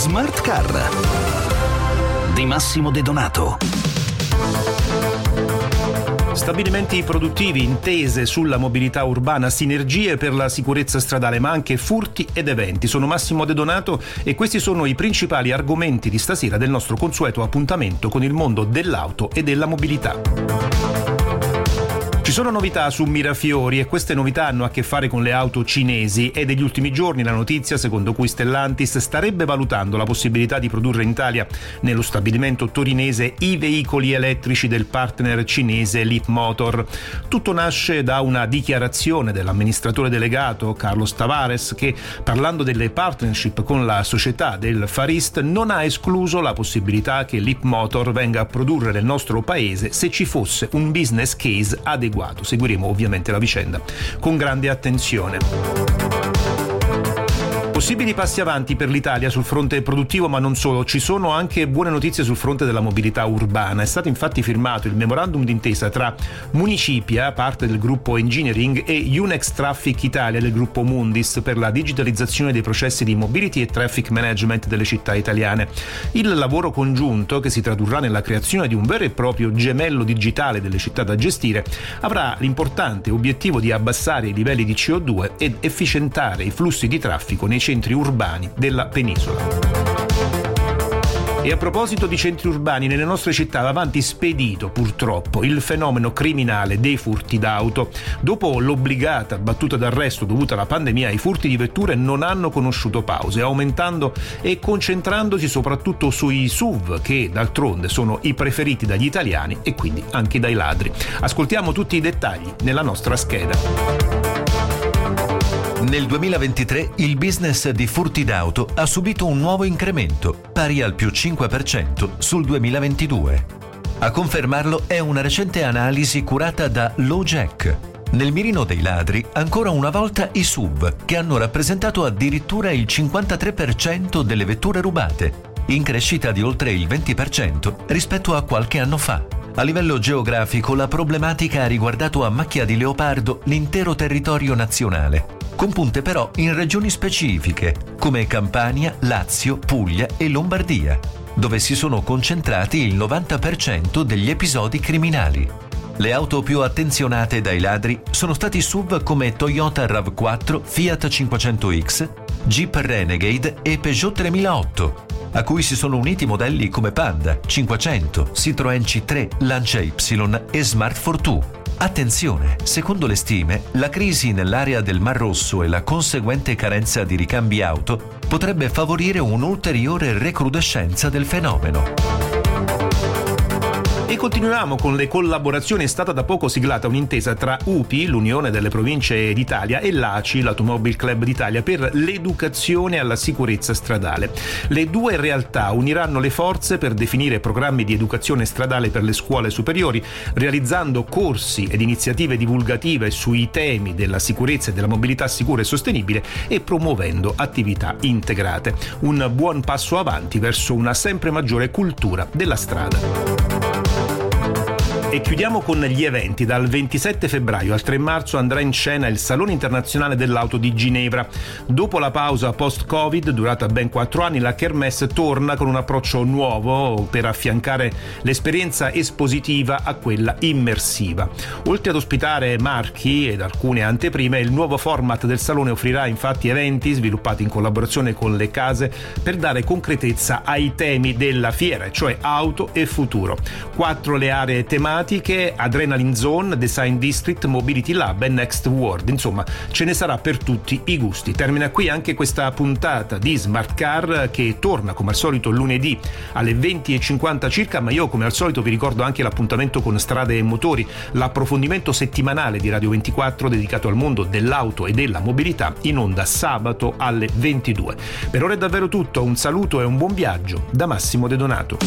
Smart Car di Massimo De Donato. Stabilimenti produttivi, intese sulla mobilità urbana, sinergie per la sicurezza stradale, ma anche furti ed eventi. Sono Massimo De Donato e questi sono i principali argomenti di stasera del nostro consueto appuntamento con il mondo dell'auto e della mobilità. Ci sono novità su Mirafiori e queste novità hanno a che fare con le auto cinesi. È degli ultimi giorni la notizia secondo cui Stellantis starebbe valutando la possibilità di produrre in Italia, nello stabilimento torinese, i veicoli elettrici del partner cinese Leapmotor. Tutto nasce da una dichiarazione dell'amministratore delegato Carlos Tavares che, parlando delle partnership con la società del Far East, non ha escluso la possibilità che Leapmotor venga a produrre nel nostro paese se ci fosse un business case adeguato adeguato. Seguiremo ovviamente la vicenda con grande attenzione. Possibili passi avanti per l'Italia sul fronte produttivo, ma non solo. Ci sono anche buone notizie sul fronte della mobilità urbana. È stato infatti firmato il memorandum d'intesa tra Municipia, parte del gruppo Engineering, e Unex Traffic Italia del gruppo Mundis per la digitalizzazione dei processi di mobility e traffic management delle città italiane. Il lavoro congiunto, che si tradurrà nella creazione di un vero e proprio gemello digitale delle città da gestire, avrà l'importante obiettivo di abbassare i livelli di CO2 ed efficientare i flussi di traffico nei centri centri urbani della penisola. E a proposito di centri urbani, nelle nostre città va avanti spedito purtroppo il fenomeno criminale dei furti d'auto. Dopo l'obbligata battuta d'arresto dovuta alla pandemia, i furti di vetture non hanno conosciuto pause, aumentando e concentrandosi soprattutto sui SUV, che d'altronde sono i preferiti dagli italiani e quindi anche dai ladri. Ascoltiamo tutti i dettagli nella nostra scheda. Nel 2023 il business di furti d'auto ha subito un nuovo incremento, pari al più 5% sul 2022. A confermarlo è una recente analisi curata da LowJack. Nel mirino dei ladri, ancora una volta i SUV, che hanno rappresentato addirittura il 53% delle vetture rubate, in crescita di oltre il 20% rispetto a qualche anno fa. A livello geografico la problematica ha riguardato a macchia di leopardo l'intero territorio nazionale, con punte però in regioni specifiche come Campania, Lazio, Puglia e Lombardia, dove si sono concentrati il 90% degli episodi criminali. Le auto più attenzionate dai ladri sono stati SUV come Toyota RAV4, Fiat 500X, Jeep Renegade e Peugeot 3008, a cui si sono uniti modelli come Panda, 500, Citroën C3, Lancia Y e Smart Fortwo. Attenzione, secondo le stime, la crisi nell'area del Mar Rosso e la conseguente carenza di ricambi auto potrebbe favorire un'ulteriore recrudescenza del fenomeno. E continuiamo con le collaborazioni. È stata da poco siglata un'intesa tra UPI, l'Unione delle Province d'Italia, e l'ACI, l'Automobile Club d'Italia, per l'educazione alla sicurezza stradale. Le due realtà uniranno le forze per definire programmi di educazione stradale per le scuole superiori, realizzando corsi ed iniziative divulgative sui temi della sicurezza e della mobilità sicura e sostenibile e promuovendo attività integrate. Un buon passo avanti verso una sempre maggiore cultura della strada. E chiudiamo con gli eventi. Dal 27 febbraio al 3 marzo andrà in scena il Salone internazionale dell'auto di Ginevra. Dopo la pausa post-Covid, durata ben quattro anni, la Kermesse torna con un approccio nuovo per affiancare l'esperienza espositiva a quella immersiva. Oltre ad ospitare marchi ed alcune anteprime, il nuovo format del salone offrirà infatti eventi sviluppati in collaborazione con le case per dare concretezza ai temi della fiera, cioè auto e futuro. Quattro le aree tematiche tematiche, Adrenaline Zone, Design District, Mobility Lab e Next World. Insomma, ce ne sarà per tutti i gusti. Termina qui anche questa puntata di Smart Car che torna come al solito lunedì alle 20.50 circa, ma io come al solito vi ricordo anche l'appuntamento con Strade e Motori, l'approfondimento settimanale di Radio 24 dedicato al mondo dell'auto e della mobilità in onda sabato alle 22. Per ora è davvero tutto, un saluto e un buon viaggio da Massimo De Donato.